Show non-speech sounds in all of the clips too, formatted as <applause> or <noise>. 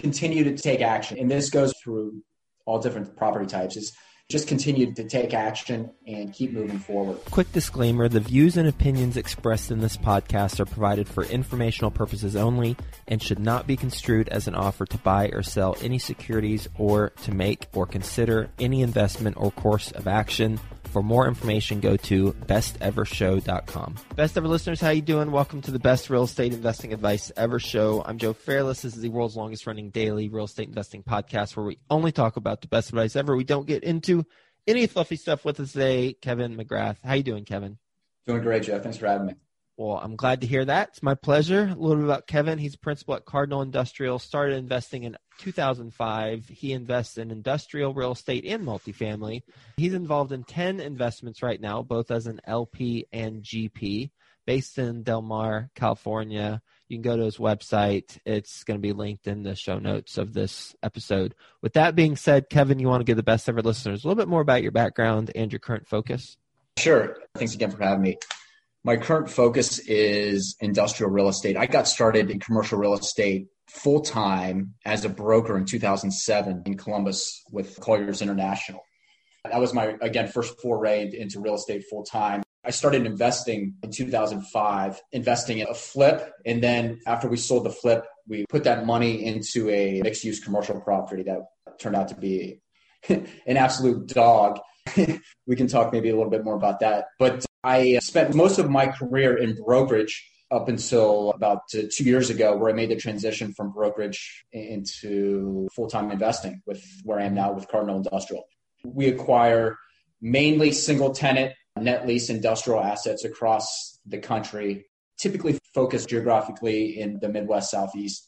continue to take action. And this goes through all different property types. Is just continue to take action and keep moving forward. Quick disclaimer the views and opinions expressed in this podcast are provided for informational purposes only and should not be construed as an offer to buy or sell any securities or to make or consider any investment or course of action. For more information, go to bestevershow.com. Best ever listeners, how you doing? Welcome to the best real estate investing advice ever show. I'm Joe Fairless. This is the world's longest running daily real estate investing podcast where we only talk about the best advice ever. We don't get into any fluffy stuff with us today. Kevin McGrath. How you doing, Kevin? Doing great, Joe. Thanks for having me. Well, I'm glad to hear that. It's my pleasure. A little bit about Kevin. He's a principal at Cardinal Industrial. Started investing in 2005. He invests in industrial real estate and multifamily. He's involved in 10 investments right now, both as an LP and GP, based in Del Mar, California. You can go to his website. It's going to be linked in the show notes of this episode. With that being said, Kevin, you want to give the best ever listeners a little bit more about your background and your current focus? Sure. Thanks again for having me. My current focus is industrial real estate. I got started in commercial real estate full time as a broker in 2007 in Columbus with Colliers International. That was my, again, first foray into real estate full time. I started investing in 2005, investing in a flip. And then after we sold the flip, we put that money into a mixed use commercial property that turned out to be <laughs> an absolute dog. <laughs> we can talk maybe a little bit more about that. But I uh, spent most of my career in brokerage up until about uh, two years ago, where I made the transition from brokerage into full time investing with where I am now with Cardinal Industrial. We acquire mainly single tenant net lease industrial assets across the country, typically focused geographically in the Midwest, Southeast.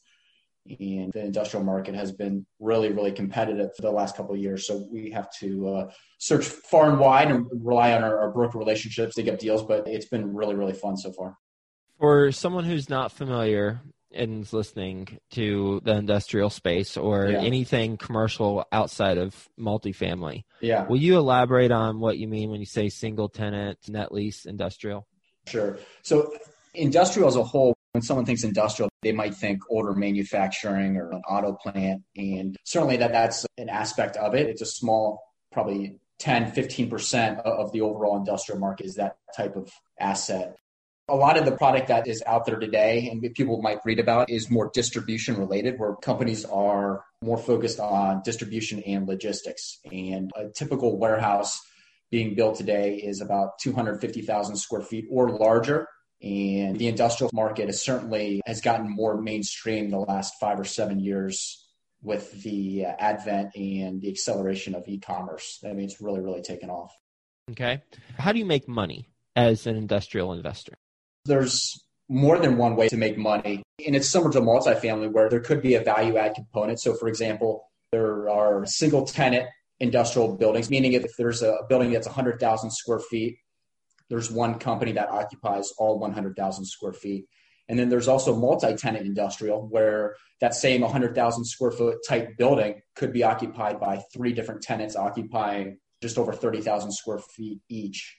And the industrial market has been really, really competitive for the last couple of years. So we have to uh, search far and wide and rely on our, our broker relationships to get deals. But it's been really, really fun so far. For someone who's not familiar and is listening to the industrial space or yeah. anything commercial outside of multifamily, yeah, will you elaborate on what you mean when you say single tenant net lease industrial? Sure. So industrial as a whole when someone thinks industrial, they might think older manufacturing or an auto plant. And certainly that that's an aspect of it. It's a small, probably 10, 15% of the overall industrial market is that type of asset. A lot of the product that is out there today and people might read about is more distribution related, where companies are more focused on distribution and logistics. And a typical warehouse being built today is about 250,000 square feet or larger and the industrial market has certainly has gotten more mainstream in the last five or seven years with the uh, advent and the acceleration of e-commerce. I mean, it's really, really taken off. Okay. How do you make money as an industrial investor? There's more than one way to make money. And it's similar to multifamily where there could be a value add component. So, for example, there are single tenant industrial buildings, meaning if there's a building that's 100,000 square feet there's one company that occupies all 100,000 square feet. And then there's also multi-tenant industrial where that same 100,000 square foot type building could be occupied by three different tenants occupying just over 30,000 square feet each.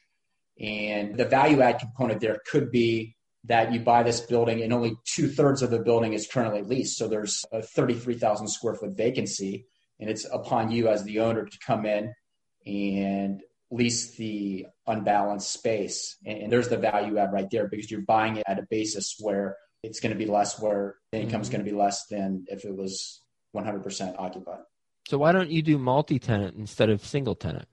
And the value add component there could be that you buy this building and only two thirds of the building is currently leased. So there's a 33,000 square foot vacancy and it's upon you as the owner to come in and lease the unbalanced space. And, there's the value add right there because you're buying it at a basis where it's going to be less, where the income is mm-hmm. going to be less than if it was 100% occupied. So why don't you do multi-tenant instead of single tenant?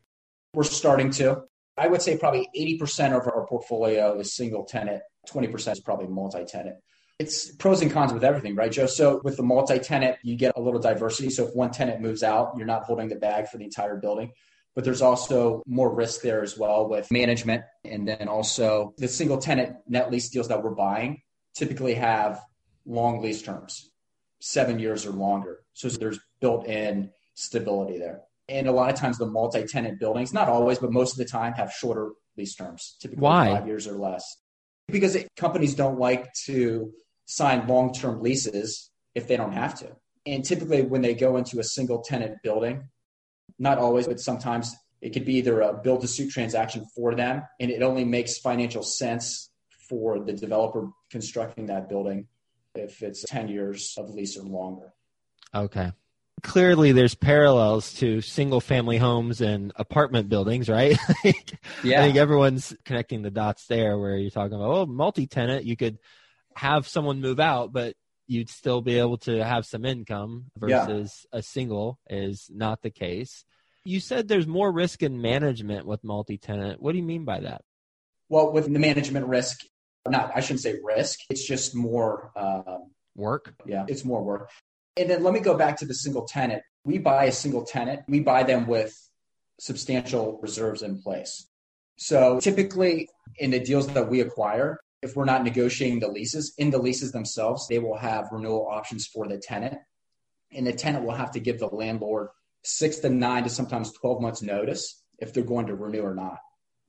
We're starting to. I would say probably 80% of our portfolio is single tenant, 20% is probably multi-tenant. It's pros and cons with everything, right, Joe? So with the multi-tenant, you get a little diversity. So if one tenant moves out, you're not holding the bag for the entire building but there's also more risk there as well with management. And then also the single tenant net lease deals that we're buying typically have long lease terms, seven years or longer. So there's built in stability there. And a lot of times the multi tenant buildings, not always, but most of the time have shorter lease terms, typically Why? five years or less. Because it, companies don't like to sign long term leases if they don't have to. And typically, when they go into a single tenant building, not always, but sometimes it could be either a build to suit transaction for them, and it only makes financial sense for the developer constructing that building if it's 10 years of lease or longer. Okay. Clearly, there's parallels to single family homes and apartment buildings, right? <laughs> yeah. I think everyone's connecting the dots there where you're talking about, oh, multi tenant, you could have someone move out, but you'd still be able to have some income versus yeah. a single is not the case. You said there's more risk in management with multi tenant. What do you mean by that? Well, with the management risk, not, I shouldn't say risk, it's just more uh, work. Yeah, it's more work. And then let me go back to the single tenant. We buy a single tenant, we buy them with substantial reserves in place. So typically in the deals that we acquire, if we're not negotiating the leases, in the leases themselves, they will have renewal options for the tenant. And the tenant will have to give the landlord six to nine to sometimes 12 months notice if they're going to renew or not.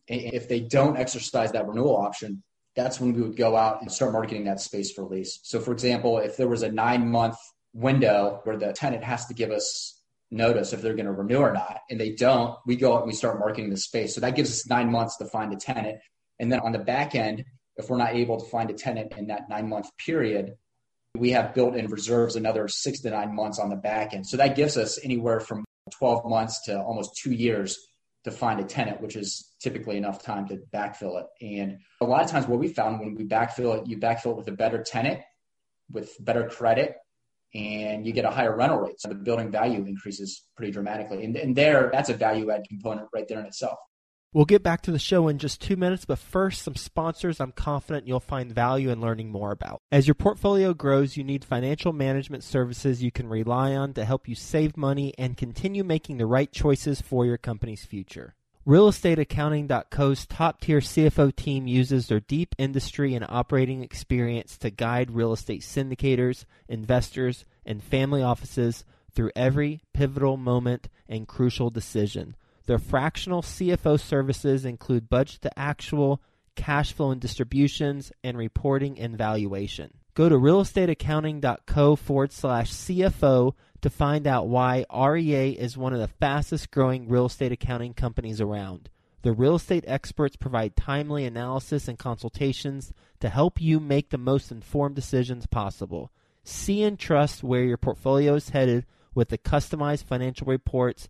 And if they don't exercise that renewal option, that's when we would go out and start marketing that space for lease. So, for example, if there was a nine month window where the tenant has to give us notice if they're going to renew or not, and they don't, we go out and we start marketing the space. So that gives us nine months to find a tenant. And then on the back end, if we're not able to find a tenant in that nine month period, we have built in reserves another six to nine months on the back end. So that gives us anywhere from 12 months to almost two years to find a tenant, which is typically enough time to backfill it. And a lot of times, what we found when we backfill it, you backfill it with a better tenant, with better credit, and you get a higher rental rate. So the building value increases pretty dramatically. And, and there, that's a value add component right there in itself. We'll get back to the show in just two minutes, but first, some sponsors I'm confident you'll find value in learning more about. As your portfolio grows, you need financial management services you can rely on to help you save money and continue making the right choices for your company's future. RealestateAccounting.co's top tier CFO team uses their deep industry and operating experience to guide real estate syndicators, investors, and family offices through every pivotal moment and crucial decision. Their fractional CFO services include budget to actual, cash flow and distributions, and reporting and valuation. Go to realestateaccounting.co forward slash CFO to find out why REA is one of the fastest growing real estate accounting companies around. The real estate experts provide timely analysis and consultations to help you make the most informed decisions possible. See and trust where your portfolio is headed with the customized financial reports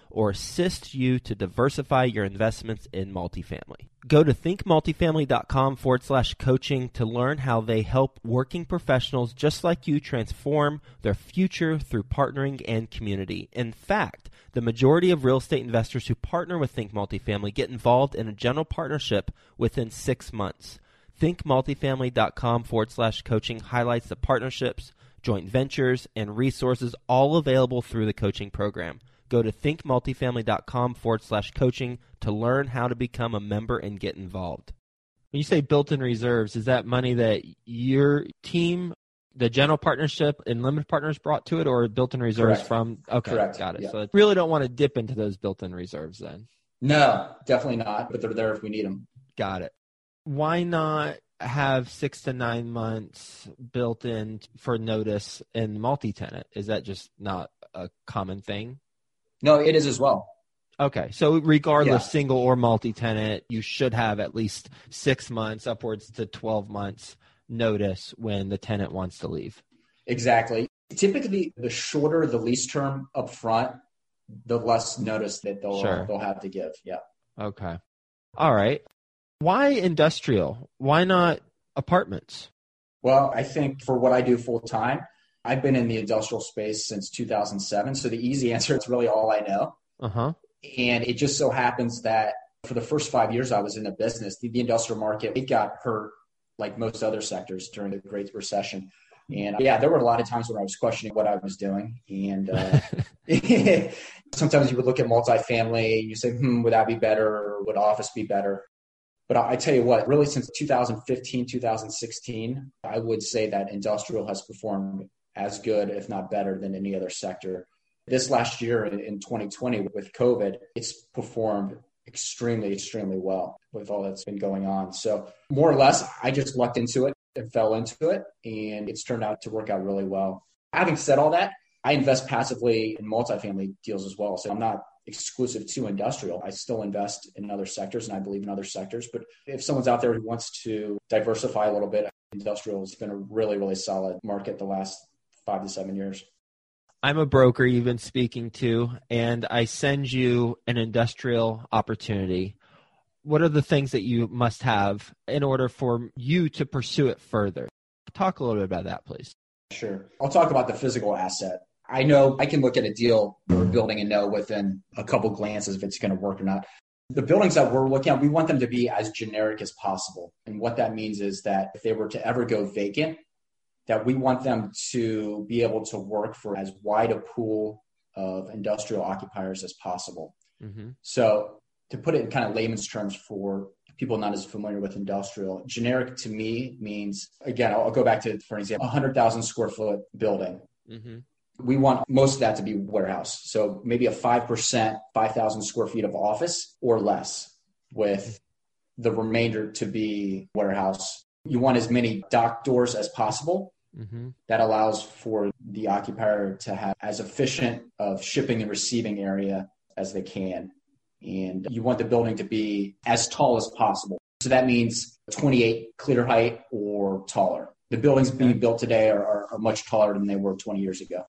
or assist you to diversify your investments in multifamily. Go to thinkmultifamily.com forward slash coaching to learn how they help working professionals just like you transform their future through partnering and community. In fact, the majority of real estate investors who partner with Think Multifamily get involved in a general partnership within six months. ThinkMultifamily.com forward slash coaching highlights the partnerships, joint ventures, and resources all available through the coaching program. Go to thinkmultifamily.com forward slash coaching to learn how to become a member and get involved. When you say built in reserves, is that money that your team, the general partnership and limited partners brought to it, or built in reserves Correct. from? Okay, Correct. got it. Yeah. So really don't want to dip into those built in reserves then. No, definitely not, but they're there if we need them. Got it. Why not have six to nine months built in for notice in multi tenant? Is that just not a common thing? No, it is as well. Okay, so regardless, Yeah. single or multi-tenant, you should have at least six months, upwards to twelve months notice when the tenant wants to leave. Exactly. Typically, the shorter the lease term up front, the less notice that they'll Sure. they'll have to give. Yeah. Okay, all right. Why industrial? Why not apartments? Well, I think for what I do full time, I've been in the industrial space since 2007. So the easy answer is really all I know. Uh huh. And it just so happens that for the first five years I was in the business, the, the industrial market, it got hurt like most other sectors during the Great Recession. And yeah, there were a lot of times when I was questioning what I was doing. And uh, <laughs> <laughs> sometimes you would look at multifamily and you say, hmm, would that be better? Or would office be better? But I I tell you what, really since 2015, 2016, I would say that industrial has performed as good, if not better, than any other sector. This last year in 2020 with COVID, it's performed extremely, extremely well with all that's been going on. So, more or less, I just lucked into it and fell into it, and it's turned out to work out really well. Having said all that, I invest passively in multifamily deals as well. So, I'm not exclusive to industrial. I still invest in other sectors and I believe in other sectors. But if someone's out there who wants to diversify a little bit, industrial has been a really, really solid market the last five to seven years. I'm a broker you've been speaking to, and I send you an industrial opportunity. What are the things that you must have in order for you to pursue it further? Talk a little bit about that, please. Sure. I'll talk about the physical asset. I know I can look at a deal or building and know within a couple glances if it's going to work or not. The buildings that we're looking at, we want them to be as generic as possible. And what that means is that if they were to ever go vacant, that we want them to be able to work for as wide a pool of industrial occupiers as possible. Mm-hmm. So, to put it in kind of layman's terms for people not as familiar with industrial, generic to me means, again, I'll, go back to, for example, a 100,000 square foot building. Mm-hmm. We want most of that to be warehouse. So, maybe a 5%, 5,000 square feet of office or less, with the remainder to be warehouse you want as many dock doors as possible. Mm-hmm. That allows for the occupier to have as efficient of shipping and receiving area as they can. And you want the building to be as tall as possible. So that means 28 clear height or taller. The buildings being built today are, are, are much taller than they were 20 years ago.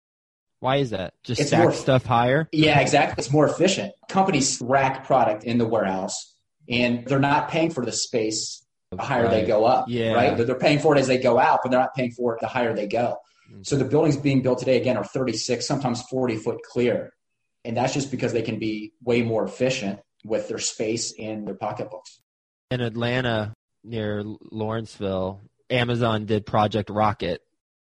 Why is that? Just it's stack more, stuff higher? Yeah, exactly. It's more efficient. Companies rack product in the warehouse and they're not paying for the space the higher right. they go up. Yeah. Right. They're paying for it as they go out, but they're not paying for it the higher they go. Mm-hmm. So the buildings being built today, again, are 36, sometimes 40 foot clear. And that's just because they can be way more efficient with their space and their pocketbooks. In Atlanta, near Lawrenceville, Amazon did Project Rocket.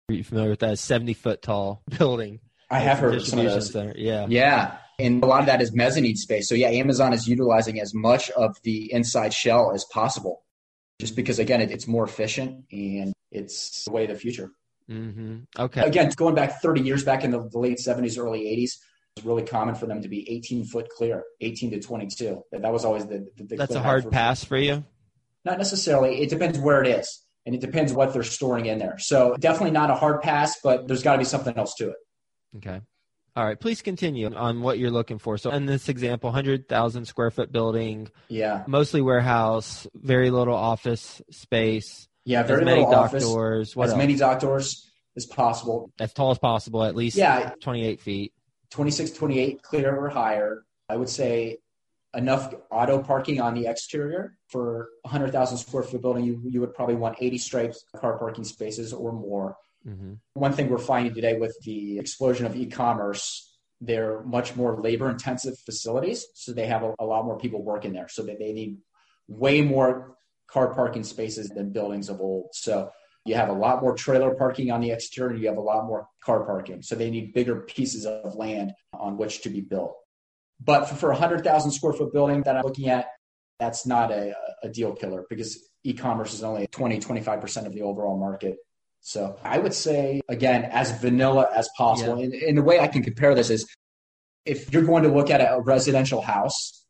Are you familiar with that? 70 foot tall <laughs> building. I have heard of some of those. Center. Yeah. Yeah. And a lot of that is mezzanine space. So yeah, Amazon is utilizing as much of the inside shell as possible just because again it, it's more efficient and it's the way of the future. Mm-hmm. okay. Again going back 30 years back in the, the late 70s early 80s it was really common for them to be 18 foot clear 18 to 22 that, that was always the, the, the that's a hard for pass for you? Not necessarily. It depends where it is and it depends what they're storing in there. So definitely not a hard pass but there's got to be something else to it. Okay all right, please continue on what you're looking for. So, in this example, 100,000 square foot building, yeah, mostly warehouse, very little office space. Yeah, very many little dock office, doors. What as else? many dock doors as possible. As tall as possible, at least yeah, 28 feet. 26, 28, clear or higher. I would say enough auto parking on the exterior for 100,000 square foot building. You, you would probably want 80 stripes car parking spaces or more. Mm-hmm. One thing we're finding today with the explosion of e-commerce, they're much more labor intensive facilities. So they have a, a lot more people working there. So they need way more car parking spaces than buildings of old. So you have a lot more trailer parking on the exterior. You have a lot more car parking. So they need bigger pieces of land on which to be built. But for, for a 100,000 square foot building that I'm looking at, that's not a, a deal killer because e-commerce is only 20, 25% of the overall market. So I would say, again, as vanilla as possible. Yeah. And, and the way I can compare this is if you're going to look at a residential house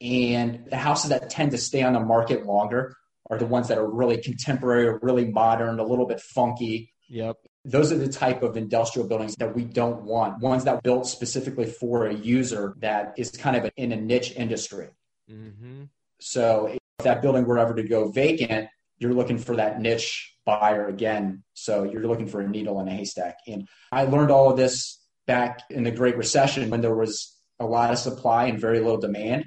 and the houses that tend to stay on the market longer are the ones that are really contemporary or really modern, a little bit funky. Yep. Those are the type of industrial buildings that we don't want. Ones that built specifically for a user that is kind of in a niche industry. Mm-hmm. So if that building were ever to go vacant, you're looking for that niche buyer again. So you're looking for a needle in a haystack. And I learned all of this back in the Great Recession when there was a lot of supply and very little demand.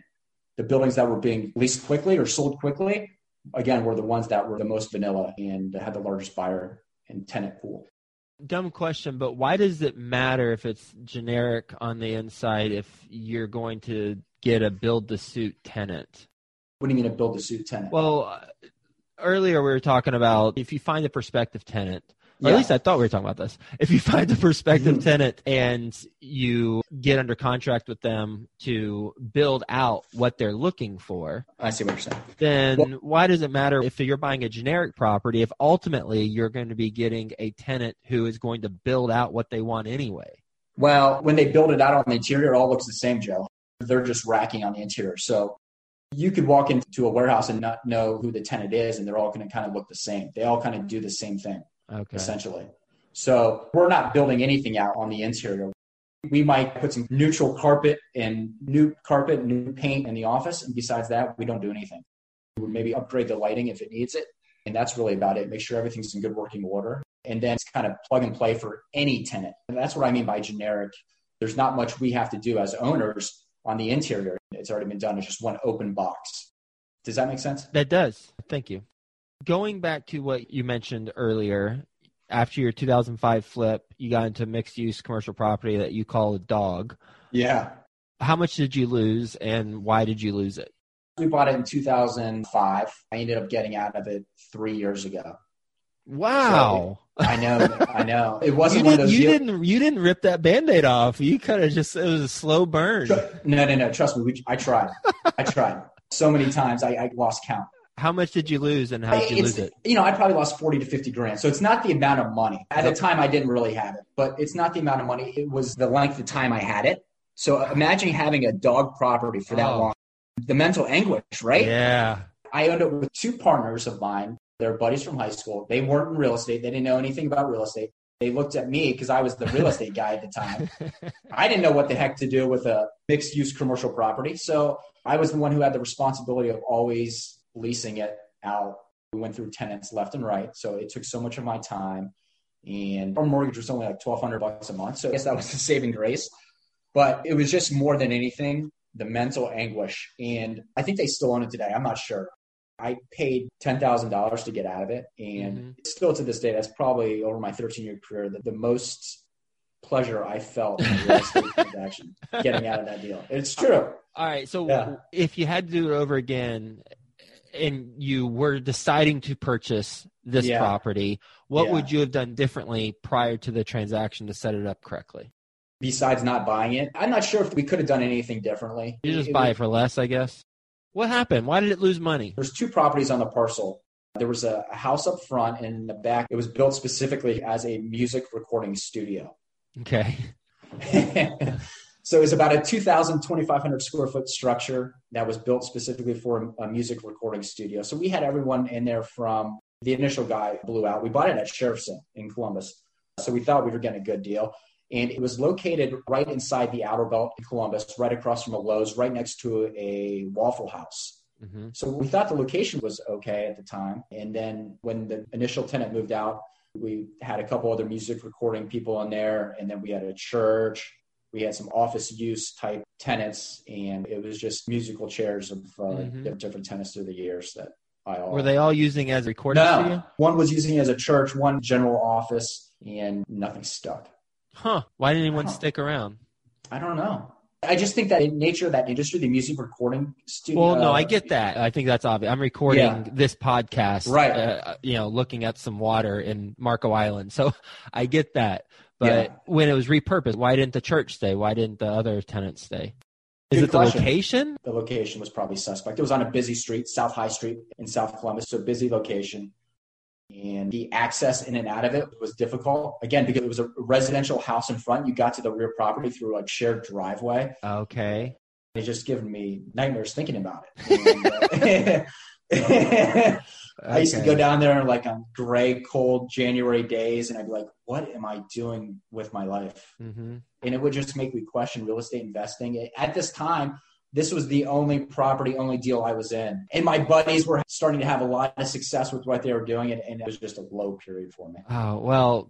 The buildings that were being leased quickly or sold quickly, again, were the ones that were the most vanilla and had the largest buyer and tenant pool. Dumb question, but why does it matter if it's generic on the inside if you're going to get a build to suit tenant? What do you mean a build to suit tenant? Well, earlier we were talking about if you find a prospective tenant, Yeah. at least I thought we were talking about this. If you find a prospective mm-hmm. tenant and you get under contract with them to build out what they're looking for, I see what you're saying. then Well- why does it matter if you're buying a generic property if ultimately you're going to be getting a tenant who is going to build out what they want anyway? Well, when they build it out on the interior, it all looks the same, Joe. They're just racking on the interior. So you could walk into a warehouse and not know who the tenant is, and they're all going to kind of look the same. They all kind of do the same thing, Okay. essentially. So we're not building anything out on the interior. We might put some neutral carpet and new carpet, new paint in the office. And besides that, we don't do anything. We would maybe upgrade the lighting if it needs it. And that's really about it. Make sure everything's in good working order. And then it's kind of plug and play for any tenant. And that's what I mean by generic. There's not much we have to do as owners on the interior. It's already been done. It's just one open box. Does that make sense? That does. Thank you. Going back to what you mentioned earlier, after your 2005 flip, you got into mixed use commercial property that you call a dog. Yeah. How much did you lose and why did you lose it? We bought it in 2005. I ended up getting out of it three years ago. Wow. I know. I know. <laughs> It wasn't one of those you deals- didn't you didn't rip that band-aid off. You kind of just it was a slow burn. No, no, no. Trust me. We, I tried. I tried so many times. I, I lost count. How much did you lose and how did you It's- lose it? You know, I probably lost 40 to 50 grand. So it's not the amount of money. At the time, I didn't really have it, but it's not the amount of money. It was the length of time I had it. So imagine having a dog property for that Oh. long. The mental anguish, right? Yeah. I owned it with two partners of mine. They're buddies from high school. They weren't in real estate. They didn't know anything about real estate. They looked at me because I was the real estate guy at the time. <laughs> I didn't know what the heck to do with a mixed use commercial property. So I was the one who had the responsibility of always leasing it out. We went through tenants left and right. So it took so much of my time. And our mortgage was only like 1200 bucks a month. So I guess that was a saving grace. But it was just more than anything, the mental anguish. And I think they still own it today. I'm not sure. I paid $10,000 to get out of it. And Mhm. still to this day, that's probably over my 13 year career, the, the most pleasure I felt in a real estate <laughs> transaction getting out of that deal. It's true. All right. So Yeah. if you had to do it over again and you were deciding to purchase this Yeah. property, what Yeah. would you have done differently prior to the transaction to set it up correctly? Besides not buying it, I'm not sure if we could have done anything differently. You just buy it for less, I guess. What happened? Why did it lose money? There's two properties on the parcel. There was a a house up front, and in the back, it was built specifically as a music recording studio. Okay. <laughs> so it was about a 2,000, 2,500 square foot structure that was built specifically for a music recording studio. So we had everyone in there from the initial guy blew out. We bought it at Sheriffson in Columbus. So we thought we were getting a good deal. And it was located right inside the outer belt in Columbus, right across from a Lowe's, right next to a Waffle House. hmm So we thought the location was okay at the time. And then when the initial tenant moved out, we had a couple other music recording people in there. And then we had a church. We had some office use type tenants. And it was just musical chairs of uh, Mhm. di- different tenants through the years that I all. Were they all using as a recording No. studio? One was using as a church, one general office, and nothing stuck. Huh. Why didn't anyone stick around? I don't know. I just think that in nature of that industry, the music recording studio. Well, no, I get that. I think that's obvious. I'm recording Yeah. this podcast, Right. Uh, you know, looking at some water in Marco Island, <laughs> so I get that. But Yeah. when it was repurposed, why didn't the church stay? Why didn't the other tenants stay? Is Good it the question. location? the location was probably suspect. It was on a busy street, South High Street in South Columbus, so busy location. And the access in and out of it was difficult. Again, because it was a residential house in front, you got to the rear property through a shared driveway. Okay. It's just given me nightmares thinking about it. And, <laughs> uh, <laughs> I used to go down there on like on gray, cold January days, and I'd be like, "What am I doing with my life?" hmm and it would just make me question real estate investing. At this time, this was the only property, only deal I was in. And my buddies were starting to have a lot of success with what they were doing, and, and it was just a low period for me. Oh, well,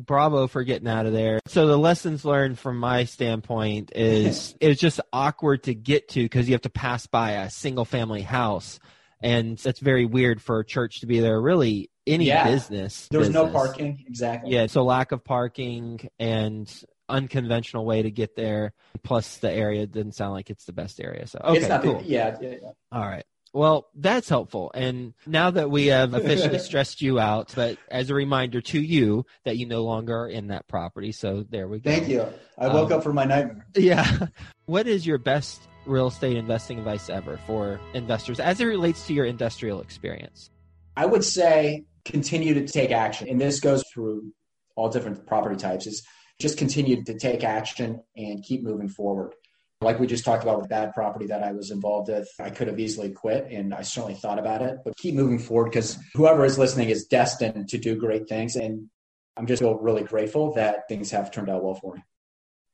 bravo for getting out of there. So the lessons learned from my standpoint is <laughs> it was just awkward to get to because you have to pass by a single family house. And it's very weird for a church to be there. Really, any Yeah. business. There was no parking, exactly. Yeah, so lack of parking and unconventional way to get there. Plus, the area didn't sound like it's the best area. So okay, it's not cool. the, yeah, yeah, yeah. All right. Well, that's helpful. And now that we have officially <laughs> stressed you out, but as a reminder to you that you no longer are in that property. So there we go. Thank you. I woke um, up from my nightmare. Yeah. <laughs> What is your best real estate investing advice ever for investors as it relates to your industrial experience? I would say continue to take action. And this goes through all different property types is just continue to take action and keep moving forward. Like we just talked about with bad property that I was involved with, I could have easily quit and I certainly thought about it, but keep moving forward because whoever is listening is destined to do great things. And I'm just feel really grateful that things have turned out well for me.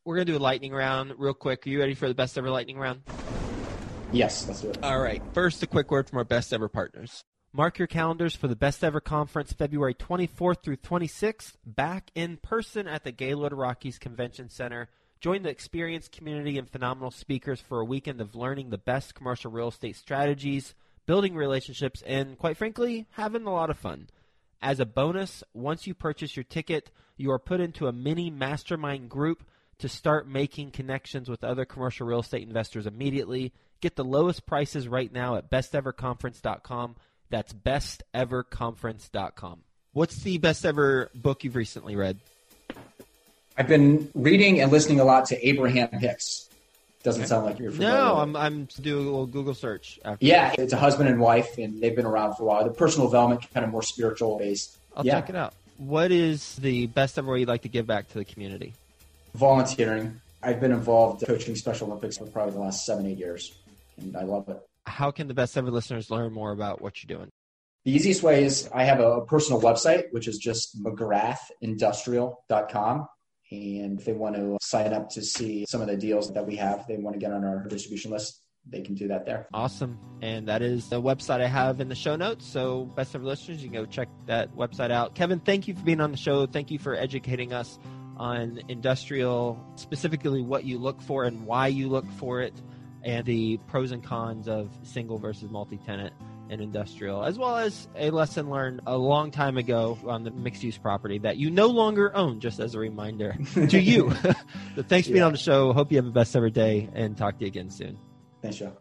We're going to do a lightning round real quick. Are you ready for the best ever lightning round? Yes, let's do it. All right. First, a quick word from our best ever partners. Mark your calendars for the Best Ever Conference February 24th through 26th, back in person at the Gaylord Rockies Convention Center. Join the experienced community and phenomenal speakers for a weekend of learning the best commercial real estate strategies, building relationships, and quite frankly, having a lot of fun. As a bonus, once you purchase your ticket, you are put into a mini mastermind group to start making connections with other commercial real estate investors immediately. Get the lowest prices right now at besteverconference.com. That's besteverconference.com. What's the best ever book you've recently read? I've been reading and listening a lot to Abraham Hicks. Doesn't okay. sound like you're familiar. No, I'm I'm doing a little Google search. yeah, it's a husband and wife, and they've been around for a while. The personal development kind of more spiritual based. I'll yeah. check it out. What is the best ever way you'd like to give back to the community? Volunteering. I've been involved coaching Special Olympics for probably the last seven, eight years, and I love it. How can the best ever listeners learn more about what you're doing? The easiest way is I have a personal website, which is just mcgrathindustrial.com. And if they want to sign up to see some of the deals that we have, they want to get on our distribution list, they can do that there. Awesome. And that is the website I have in the show notes. So, best of listeners, you can go check that website out. Kevin, thank you for being on the show. Thank you for educating us on industrial, specifically what you look for and why you look for it, and the pros and cons of single versus multi tenant and industrial, as well as a lesson learned a long time ago on the mixed use property that you no longer own, just as a reminder <laughs> to you. <laughs> but thanks for being on the show. Hope you have the best ever day and talk to you again soon. Thanks, Joe.